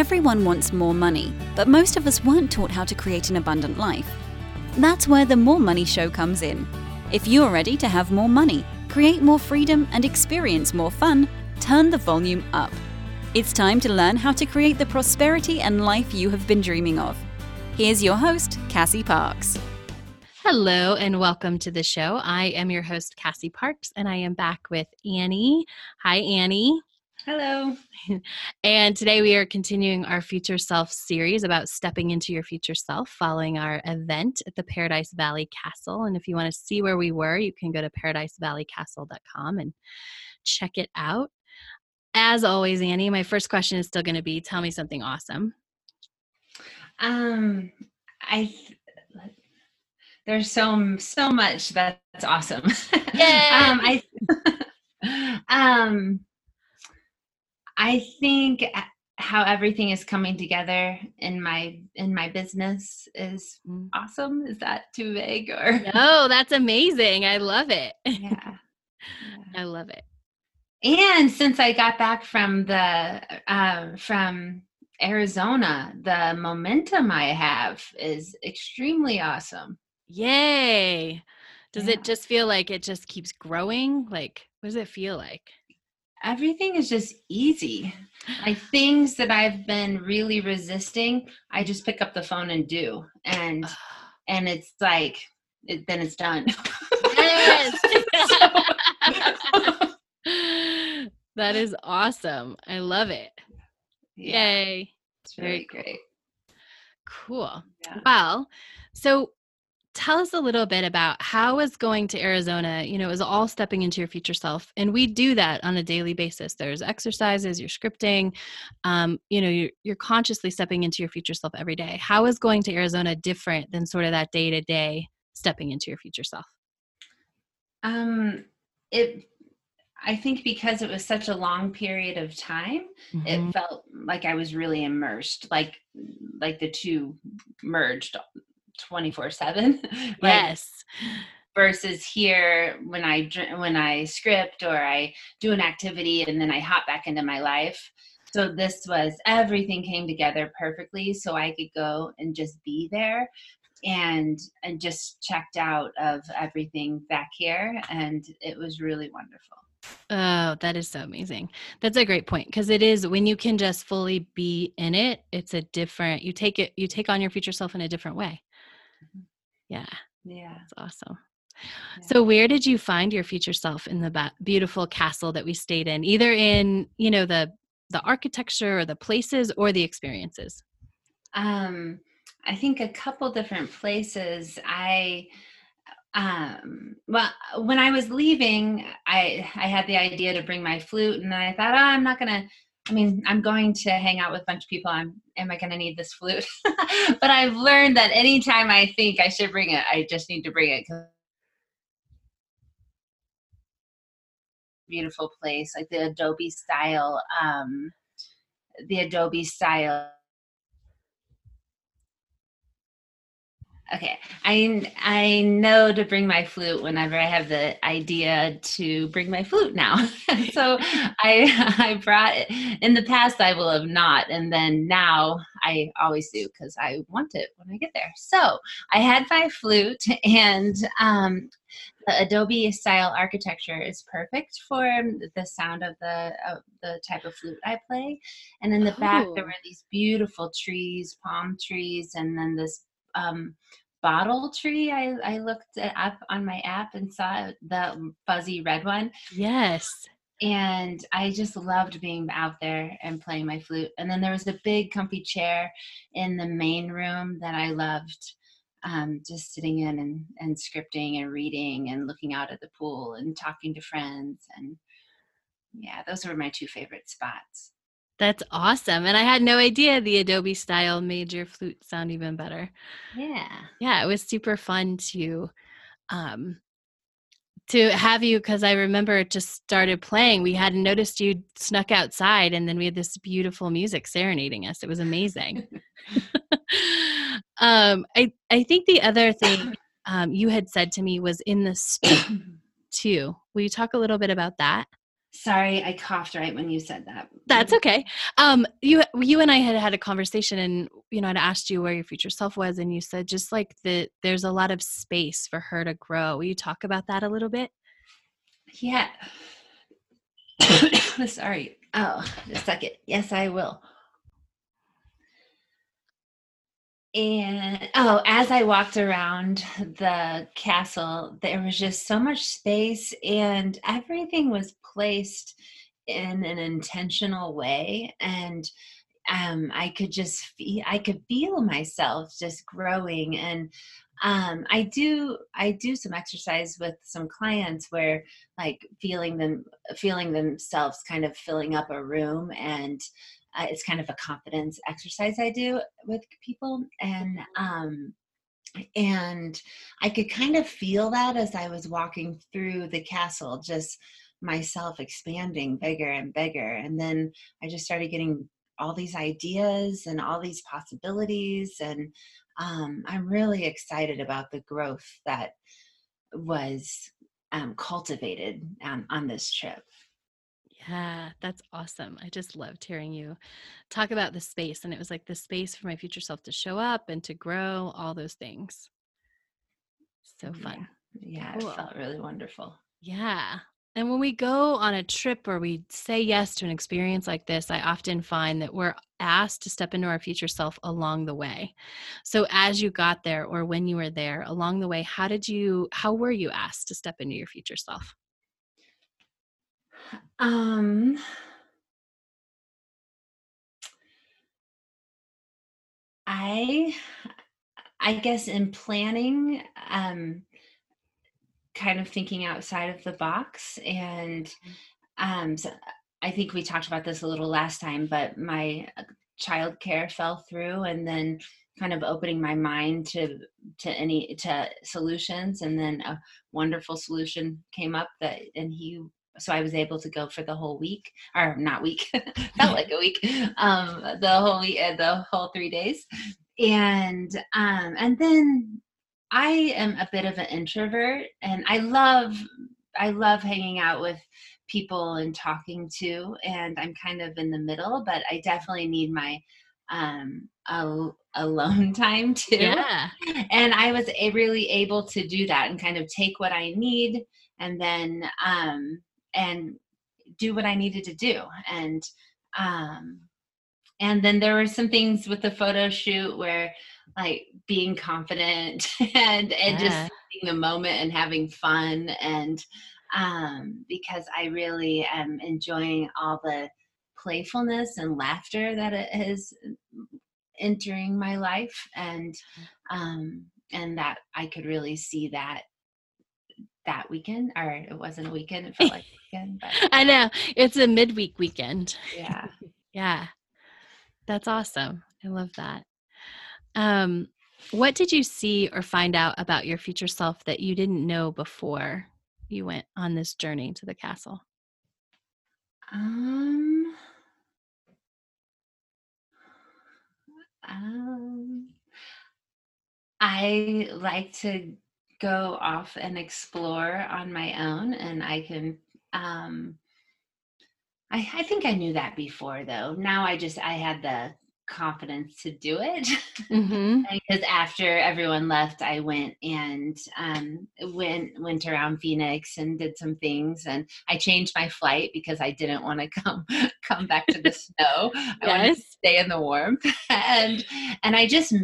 Everyone wants more money, but most of us weren't taught how to create an abundant life. That's where the More Money Show comes in. If you're ready to have more money, create more freedom, and experience more fun, turn the volume up. It's time to learn how to create the prosperity and life you have been dreaming of. Here's your host, Cassie Parks. Hello and welcome to the show. I am your host, Cassie Parks, and I am back with Annie. Hi, Annie. Hello. and today we are continuing our Future Self series about stepping into your future self following our event at the Paradise Valley Castle. And if you want to see where we were, you can go to paradisevalleycastle.com and check it out. As always, Annie, my first question is still going to be tell me something awesome. Um, I there's so so much that's awesome. Yeah. um, I um I think how everything is coming together in my in my business is mm. awesome. Is that too vague or No, that's amazing. I love it. Yeah. yeah. I love it. And since I got back from the uh, from Arizona, the momentum I have is extremely awesome. Yay. Does yeah. it just feel like it just keeps growing? Like, what does it feel like? Everything is just easy. Like things that I've been really resisting, I just pick up the phone and do. And and it's like it, then it's done. Yes. that is awesome. I love it. Yeah. Yay. It's very great. Cool. Yeah. Well, so tell us a little bit about how is going to Arizona, you know, is all stepping into your future self. And we do that on a daily basis. There's exercises, you're scripting, um, you know, you're, you're consciously stepping into your future self every day. How is going to Arizona different than sort of that day to day stepping into your future self? Um, it, I think because it was such a long period of time, mm-hmm. it felt like I was really immersed, like like the two merged 24 7 yes versus here when i when i script or i do an activity and then i hop back into my life so this was everything came together perfectly so i could go and just be there and and just checked out of everything back here and it was really wonderful Oh, that is so amazing. That's a great point because it is when you can just fully be in it, it's a different you take it you take on your future self in a different way. Mm-hmm. Yeah. Yeah. That's awesome. Yeah. So where did you find your future self in the ba- beautiful castle that we stayed in? Either in, you know, the the architecture or the places or the experiences? Um I think a couple different places. I um well when i was leaving i i had the idea to bring my flute and i thought oh, i'm not gonna I mean, I'm going to hang out with a bunch of people. I'm, am I going to need this flute? but I've learned that anytime I think I should bring it, I just need to bring it. Beautiful place, like the Adobe style, um, the Adobe style Okay, I I know to bring my flute whenever I have the idea to bring my flute now. so I I brought it. In the past, I will have not, and then now I always do because I want it when I get there. So I had my flute, and um, the Adobe style architecture is perfect for the sound of the uh, the type of flute I play. And in the oh. back, there oh. were these beautiful trees, palm trees, and then this um, bottle tree. I, I looked up on my app and saw the fuzzy red one. Yes. And I just loved being out there and playing my flute. And then there was a big comfy chair in the main room that I loved. Um, just sitting in and, and scripting and reading and looking out at the pool and talking to friends. And yeah, those were my two favorite spots. That's awesome. And I had no idea the Adobe style made your flute sound even better. Yeah. Yeah, it was super fun to um to have you because I remember it just started playing. We hadn't noticed you snuck outside and then we had this beautiful music serenading us. It was amazing. um I I think the other thing um you had said to me was in the space too. Will you talk a little bit about that? Sorry, I coughed right when you said that. That's okay. Um, you you and I had had a conversation, and you know, I'd asked you where your future self was, and you said just like that, there's a lot of space for her to grow. Will you talk about that a little bit? Yeah. Sorry. Oh, just a second. Yes, I will. And oh, as I walked around the castle, there was just so much space, and everything was placed in an intentional way. And um, I could just feel, I could feel myself just growing. And um, I do, I do some exercise with some clients where, like, feeling them, feeling themselves kind of filling up a room and uh, it's kind of a confidence exercise I do with people, and um, and I could kind of feel that as I was walking through the castle, just myself expanding bigger and bigger, and then I just started getting all these ideas and all these possibilities, and um, I'm really excited about the growth that was um, cultivated um, on this trip. Yeah, that's awesome. I just loved hearing you talk about the space. And it was like the space for my future self to show up and to grow, all those things. So fun. Yeah, yeah cool. it felt really wonderful. Yeah. And when we go on a trip or we say yes to an experience like this, I often find that we're asked to step into our future self along the way. So as you got there or when you were there along the way, how did you how were you asked to step into your future self? Um, I, I guess in planning, um, kind of thinking outside of the box, and mm-hmm. um, so I think we talked about this a little last time, but my uh, childcare fell through, and then kind of opening my mind to to any to solutions and then a wonderful solution came up that and he so I was able to go for the whole week, or not week, felt like a week, um, the whole week, uh, the whole three days, and um, and then I am a bit of an introvert, and I love I love hanging out with people and talking to, and I'm kind of in the middle, but I definitely need my um, alone time too. Yeah. And I was a, really able to do that and kind of take what I need and then um, and do what I needed to do. And um, and then there were some things with the photo shoot where like being confident and and yeah. just being the moment and having fun and um, because I really am enjoying all the playfulness and laughter that it is entering my life and um, and that I could really see that that weekend or it wasn't a weekend it felt like a weekend but i know it's a midweek weekend. Yeah. Yeah that's awesome i love that. Um what did you see or find out about your future self that you didn't know before you went on this journey to the castle? Um. Um i like to go off and explore on my own and I can um I, I think I knew that before though. Now I just I had the confidence to do it. Mm-hmm. because after everyone left i went and um, went went around phoenix and did some things. And i changed my flight because i didn't want to come come back to the snow. Yes. i wanted to stay in the warmth. And and i just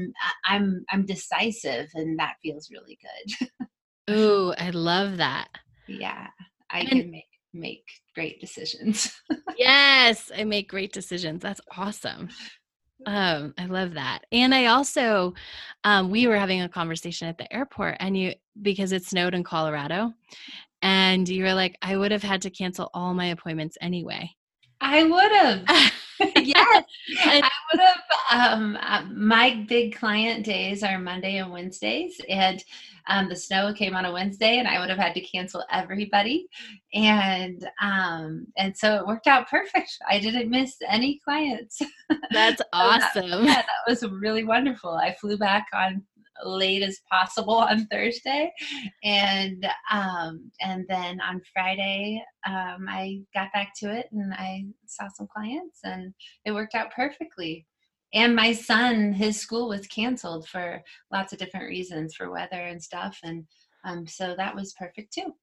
i'm i'm decisive and that feels really good. Ooh, i love that. Yeah i and- can make make great decisions. Yes i make great decisions. That's awesome um, I love that. And I also, um, we were having a conversation at the airport, and you, because it snowed in Colorado, and you were like, I would have had to cancel all my appointments anyway. I would have. yes, I would have. Um, uh, my big client days are Monday and Wednesdays, and um, the snow came on a Wednesday, and I would have had to cancel everybody, and um, and so it worked out perfect. I didn't miss any clients. That's awesome. that, yeah, that was really wonderful. I flew back on late as possible on Thursday, and um, and then on Friday um, I got back to it and I saw some clients and it worked out perfectly. And my son, his school was canceled for lots of different reasons, for weather and stuff, and um, so that was perfect too.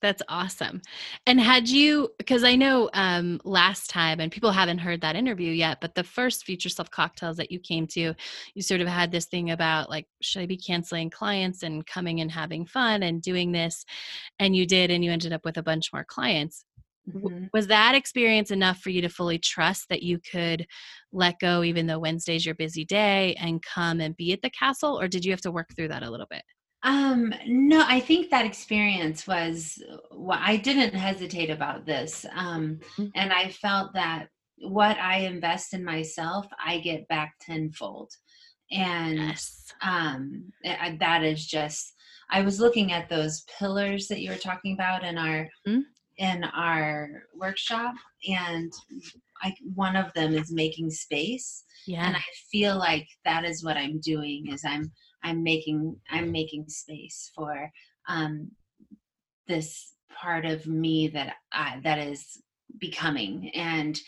That's awesome. And had you, because I know um, last time, and people haven't heard that interview yet, but the first Future Self cocktails that you came to, you sort of had this thing about like, should I be canceling clients and coming and having fun and doing this? And you did, and you ended up with a bunch more clients. Mm-hmm. Was that experience enough for you to fully trust that you could let go, even though Wednesday's your busy day, and come and be at the castle? Or did you have to work through that a little bit? Um, no, I think that experience was well, I didn't hesitate about this. Um, mm-hmm. and I felt that what I invest in myself, I get back tenfold. And yes. um, that is just, I was looking at those pillars that you were talking about in our mm-hmm. in our workshop, and I, one of them is making space. Yeah. And I feel like that is what I'm doing is I'm i'm making i'm making space for um, this part of me that I, that is becoming. And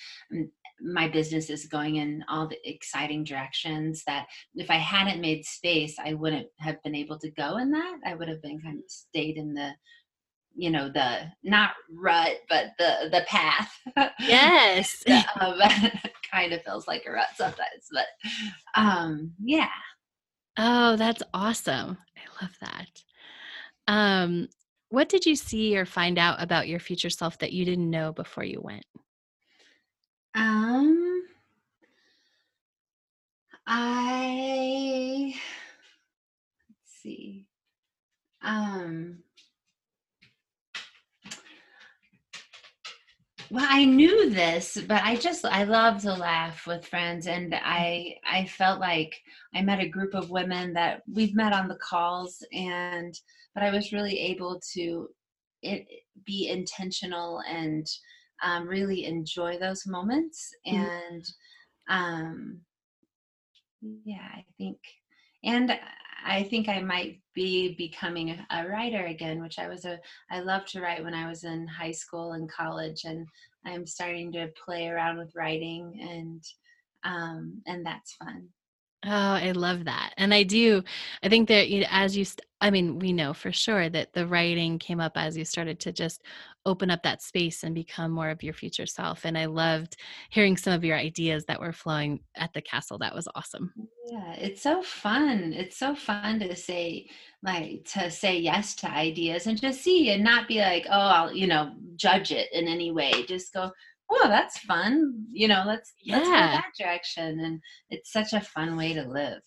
my business is going in all the exciting directions that if i hadn't made space i wouldn't have been able to go in that. I would have been kind of stayed in the you know the not rut but the the path. Yes. Um, kind of feels like a rut sometimes but um yeah Oh, that's awesome. I love that. Um, what did you see or find out about your future self that you didn't know before you went? Um, I let's see. Um, well i knew this but i just i love to laugh with friends and mm-hmm. i i felt like i met a group of women that we've met on the calls and but i was really able to it, be intentional and um, really enjoy those moments mm-hmm. and um yeah i think and I think I might be becoming a writer again, which I was a I loved to write when I was in high school and college, and I'm starting to play around with writing, and um, and that's fun. Oh, I love that. And I do, I think that as you, I mean, we know for sure that the writing came up as you started to just open up that space and become more of your future self. And I loved hearing some of your ideas that were flowing at the castle. That was awesome. Yeah, it's so fun. It's so fun to say, like, to say yes to ideas and just see and not be like, oh, I'll, you know, judge it in any way. Just go, oh that's fun you know let's yeah. let's go that direction and it's such a fun way to live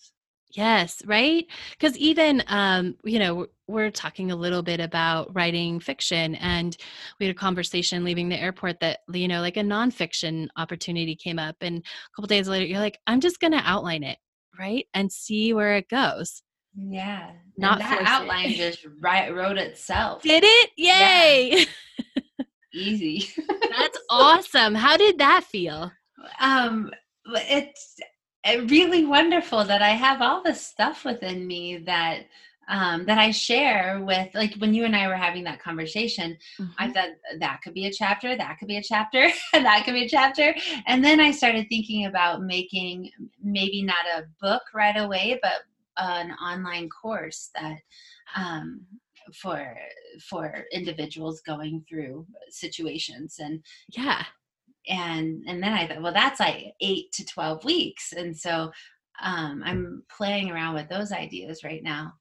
yes right because even um you know we're talking a little bit about writing fiction and we had a conversation leaving the airport that you know like a nonfiction opportunity came up and a couple days later you're like i'm just gonna outline it right and see where it goes yeah not and that outline it. just right wrote itself did it yay yeah. easy. That's awesome. How did that feel? Um, it's really wonderful that I have all this stuff within me that um, that I share with, like when you and I were having that conversation, mm-hmm. I thought that could be a chapter, that could be a chapter, that could be a chapter. And then I started thinking about making maybe not a book right away, but an online course that um, for for individuals going through situations and yeah and and then i thought well that's like 8 to 12 weeks and so um i'm playing around with those ideas right now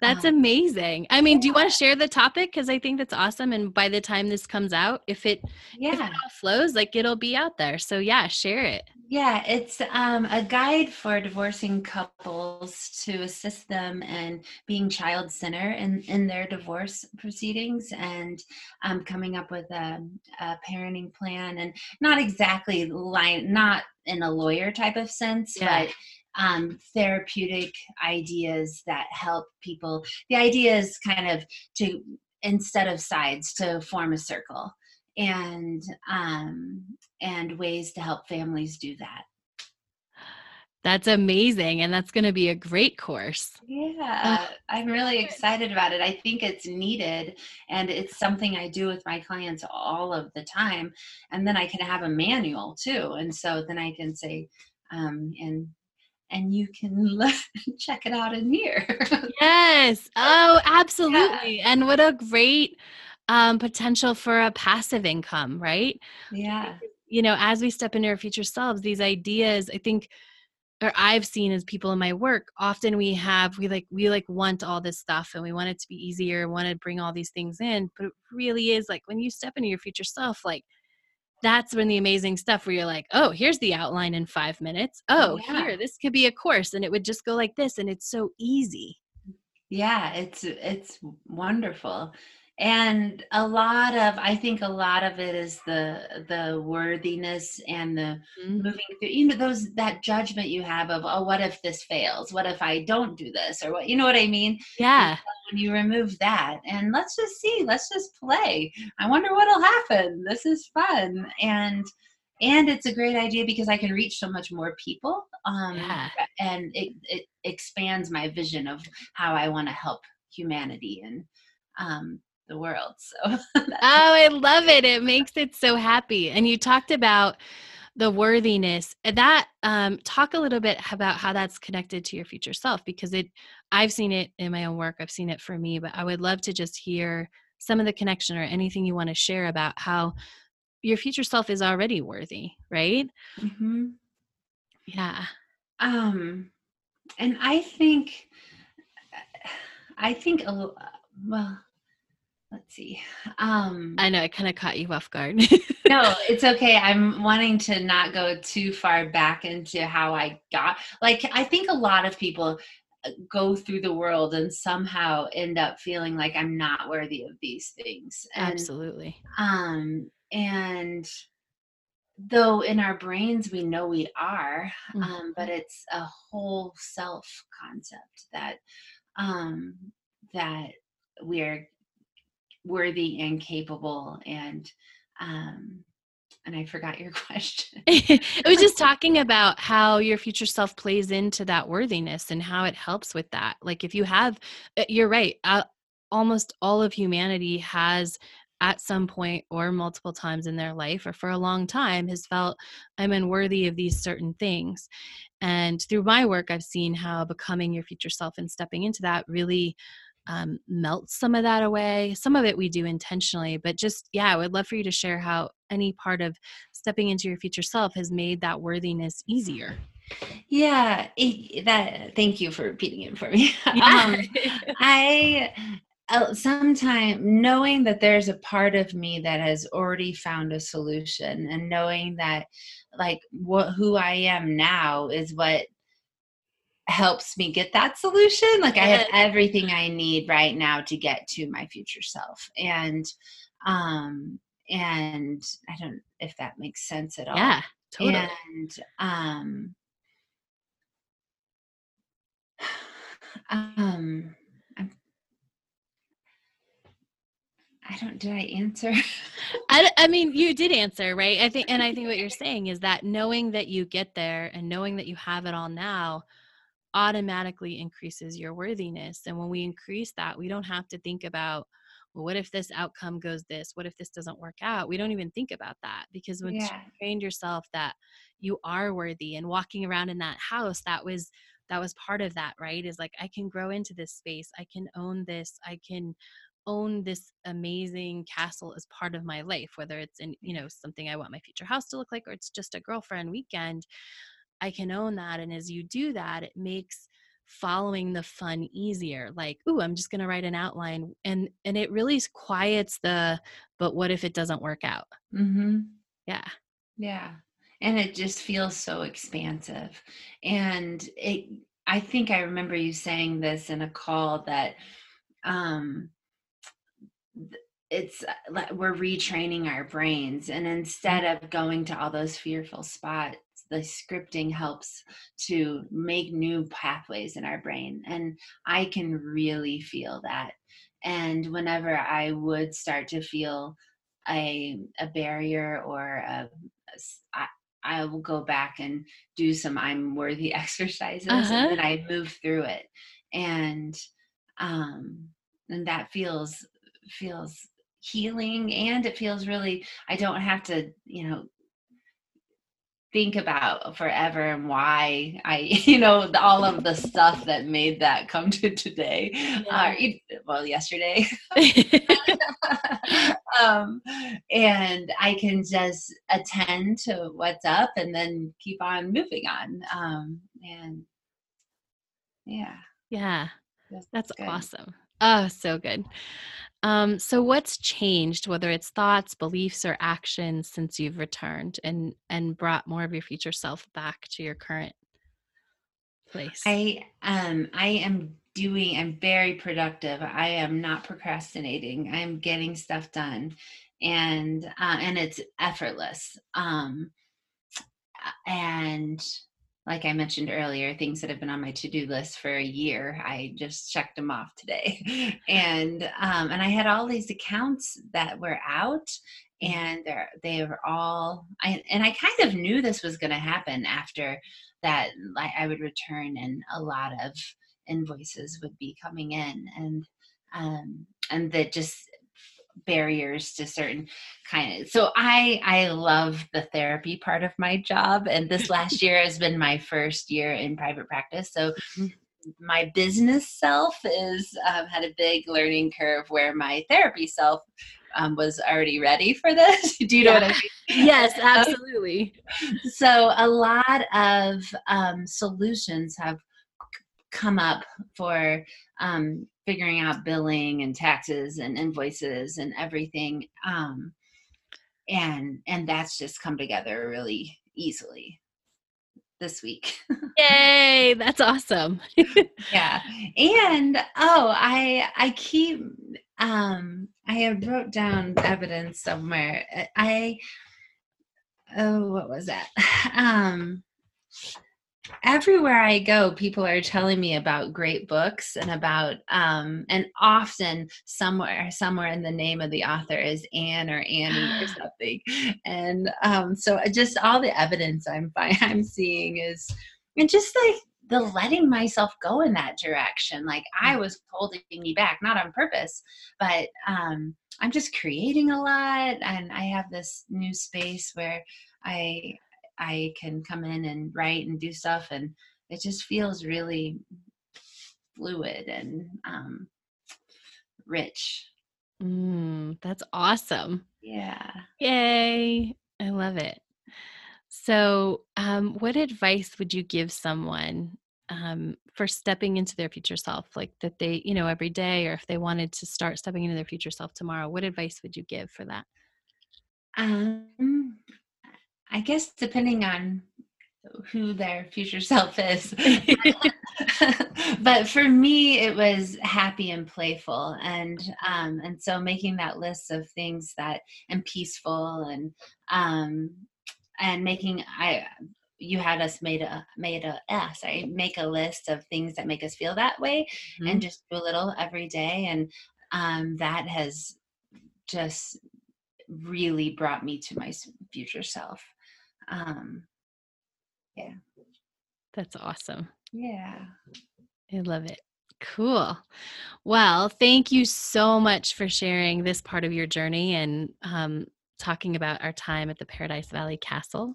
that's um, amazing. I mean, do you want to share the topic? Because I think that's awesome. And by the time this comes out, if it yeah if it flows, like it'll be out there. So yeah, share it. Yeah, it's um, a guide for divorcing couples to assist them in being child center in, in their divorce proceedings and um, coming up with a, a, parenting plan and not exactly line, not in a lawyer type of sense, yeah. but um, therapeutic ideas that help people. The idea is kind of to instead of sides to form a circle and um, and ways to help families do that. That's amazing. And that's going to be a great course. Yeah, I'm really excited about it. I think it's needed and it's something I do with my clients all of the time. And then I can have a manual too. And so then I can say, um, and and you can check it out in here. yes. Oh, absolutely. Yeah. And what a great um, potential for a passive income, right? Yeah. You know, as we step into our future selves, these ideas, I think or I've seen as people in my work, often we have we like we like want all this stuff and we want it to be easier, want to bring all these things in, but it really is like when you step into your future self, like that's when the amazing stuff where you're like, oh, here's the outline in five minutes. Oh, yeah. here, this could be a course, and it would just go like this, and it's so easy. Yeah, it's it's wonderful and a lot of i think a lot of it is the the worthiness and the mm-hmm. moving through you know those that judgment you have of oh what if this fails? What if i don't do this? or what you know what i mean? Yeah. when you remove that and let's just see let's just play. I wonder what'll happen. This is fun. And and it's a great idea because i can reach so much more people um yeah. and it, it expands my vision of how i want to help humanity and um the world. So Oh, I love it. It makes it so happy. And you talked about the worthiness that um, talk a little bit about how that's connected to your future self because it i've seen it in my own work i've seen it for me but i would love to just hear some of the connection or anything you want to share about how your future self is already worthy right mm-hmm. yeah um and i think i think a well let's see. Um i know i kind of caught you off guard. No it's okay i'm wanting to not go too far back into how i got like i think a lot of people uh, go through the world and somehow end up feeling like i'm not worthy of these things and, absolutely. um and though in our brains we know we are mm-hmm. um but it's a whole self concept that um that we're worthy and capable and um and I forgot your question. it was just talking about how your future self plays into that worthiness and how it helps with that. Like if you have, uh, you're right. Uh, almost all of humanity has at some point or multiple times in their life or for a long time has felt I'm unworthy of these certain things. And through my work, I've seen how becoming your future self and stepping into that really um, melt some of that away. Some of it we do intentionally, but just, yeah, I would love for you to share how any part of stepping into your future self has made that worthiness easier. Yeah, it, that. Thank you for repeating it for me. Yeah. um, I uh, sometime knowing that there's a part of me that has already found a solution, and knowing that, like, what who I am now is what helps me get that solution like i have everything i need right now to get to my future self and um and i don't if that makes sense at all yeah totally and um um I'm, I don't. Did I answer? I, I mean, you did answer, right? I think, and I think what you're saying is that knowing that you get there and knowing that you have it all now, automatically increases your worthiness. And when we increase that, we don't have to think about, well, what if this outcome goes this? What if this doesn't work out? We don't even think about that because when yeah. you trained yourself that you are worthy and walking around in that house, that was that was part of that, right? Is like I can grow into this space, I can own this, I can own this amazing castle as part of my life whether it's in you know something i want my future house to look like or it's just a girlfriend weekend I can own that. And as you do that, it makes following the fun easier like ooh i'm just going to write an outline and and it really quiets the but what if it doesn't work out mm-hmm. yeah yeah and it just feels so expansive and it i think i remember you saying this in a call that um it's uh, we're retraining our brains and instead of going to all those fearful spots the scripting helps to make new pathways in our brain and i can really feel that and whenever i would start to feel a, a barrier or a, a I will go back and do some I'm worthy exercises Uh-huh. and then I move through it. And um and that feels feels healing and it feels really I don't have to, you know, think about forever and why I, you know, all of the stuff that made that come to today. Uh, e- well, yesterday. um, and I can just attend to what's up and then keep on moving on. Um, and yeah, yeah. that's That's awesome. Oh, so good. Um, so what's changed, whether it's thoughts, beliefs, or actions since you've returned and and brought more of your future self back to your current place? I um I am doing I'm very productive. I am not procrastinating. I'm getting stuff done and uh, and it's effortless. Um and like I mentioned earlier, things that have been on my to-do list for a year, I just checked them off today. and um and I had all these accounts that were out and they're they were all I and I kind of knew this was going to happen after that like I would return and a lot of invoices would be coming in and um and that just barriers to certain kind of so i i love the therapy part of my job and this last year has been my first year in private practice so Mhm. my business self is um, had a big learning curve where my therapy self um, was already ready for this do you know what i mean yes, absolutely. so a lot of um, solutions have come up for um, figuring out billing and taxes and invoices and everything um, and and that's just come together really easily this week. Yay, that's awesome. yeah and oh i i keep um i have wrote down evidence somewhere. I oh what was that? Um everywhere i go people are telling me about great books and about um and often somewhere somewhere in the name of the author is anne or annie or something. And um so I just all the evidence i'm i'm seeing is and just like the letting myself go in that direction. Like i was holding me back not on purpose but um i'm just creating a lot and i have this new space where i i can come in and write and do stuff and it just feels really fluid and um rich Mm, that's awesome. yeah Yay. I love it. So, um, what advice would you give someone um, for stepping into their future self? Like that they, you know, every day, or if they wanted to start stepping into their future self tomorrow, what advice would you give for that? um i guess depending on who their future self is. But for me it was happy and playful and um and so making that list of things that and peaceful and um and making i you had us made a made a uh, sorry make a list of things that make us feel that way and just do a little every day. And um that has just really brought me to my future self um yeah That's awesome. yeah I love it. Cool. Well, thank you so much for sharing this part of your journey and um, talking about our time at the Paradise Valley Castle.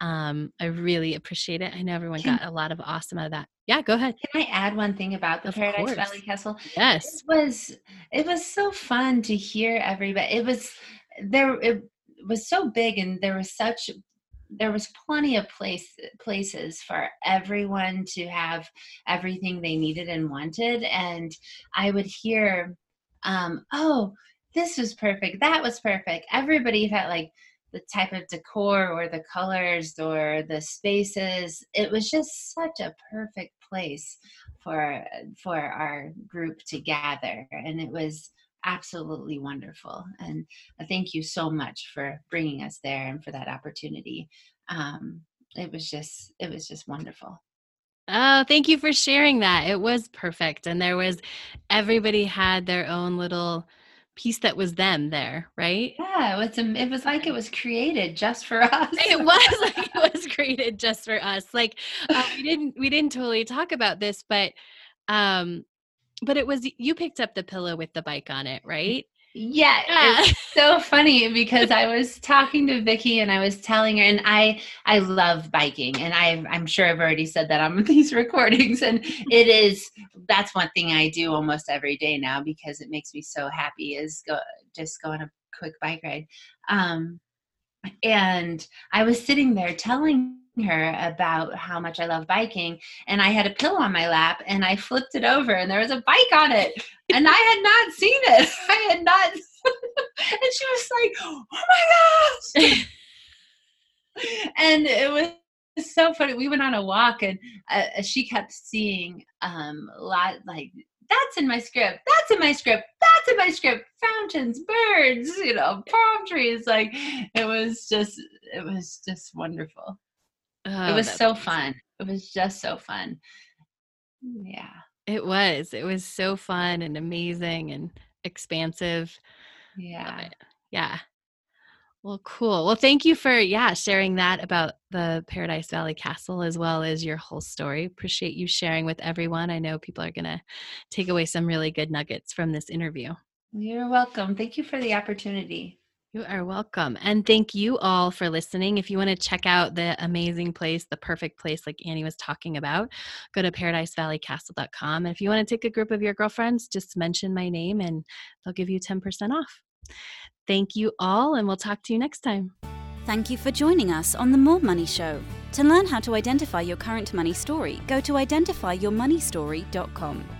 Um, I really appreciate it. I know everyone got a lot of awesome out of that. Yeah, go ahead. can i add one thing about the Of paradise course. valley castle Yes. it was it was so fun to hear everybody it was there it was so big and there was such there was plenty of place places for everyone to have everything they needed and wanted and i would hear um oh this was perfect that was perfect. Everybody felt like the type of decor or the colors or the spaces it was just such a perfect place for for our group to gather and it was absolutely wonderful and uh, thank you so much for bringing us there and for that opportunity um it was just it was just wonderful Oh, thank you for sharing that. It was perfect. And there was, everybody had their own little piece that was them there, right? Yeah, it was. It was like it was created just for us. It was like it was created just for us. Like uh, we didn't we didn't totally talk about this, but um, but it was you picked up the pillow with the bike on it, right? Yeah, yeah. it's so funny because I was talking to Vicki and I was telling her, and I I love biking, and I I'm sure I've already said that on these recordings, and it is that's one thing I do almost every day now because it makes me so happy is go just go on a quick bike ride, um, and I was sitting there telling her about how much I love biking. And I had a pillow on my lap and I flipped it over and there was a bike on it. And I had not seen it. I had not. and she was like, oh my gosh. and it was so funny. We went on a walk and uh, she kept seeing um, a lot like, that's in my script. That's in my script. That's in my script. Fountains, birds, you know, palm trees. Like it was just, it was just wonderful. Oh, it was so amazing. fun. It was just so fun. Yeah. It was. It was so fun and amazing and expansive. Yeah. Yeah. Well, cool. Well, thank you for yeah, sharing that about the Paradise Valley Castle as well as your whole story. Appreciate you sharing with everyone. I know people are going to take away some really good nuggets from this interview. You're welcome. Thank you for the opportunity. You are welcome. And thank you all for listening. If you want to check out the amazing place, the perfect place, like Annie was talking about, go to paradisevalleycastle.com. And if you want to take a group of your girlfriends, just mention my name and they'll give you 10% off. Thank you all, and we'll talk to you next time. Thank you for joining us on The More Money Show. To learn how to identify your current money story, go to identifyyourmoneystory.com.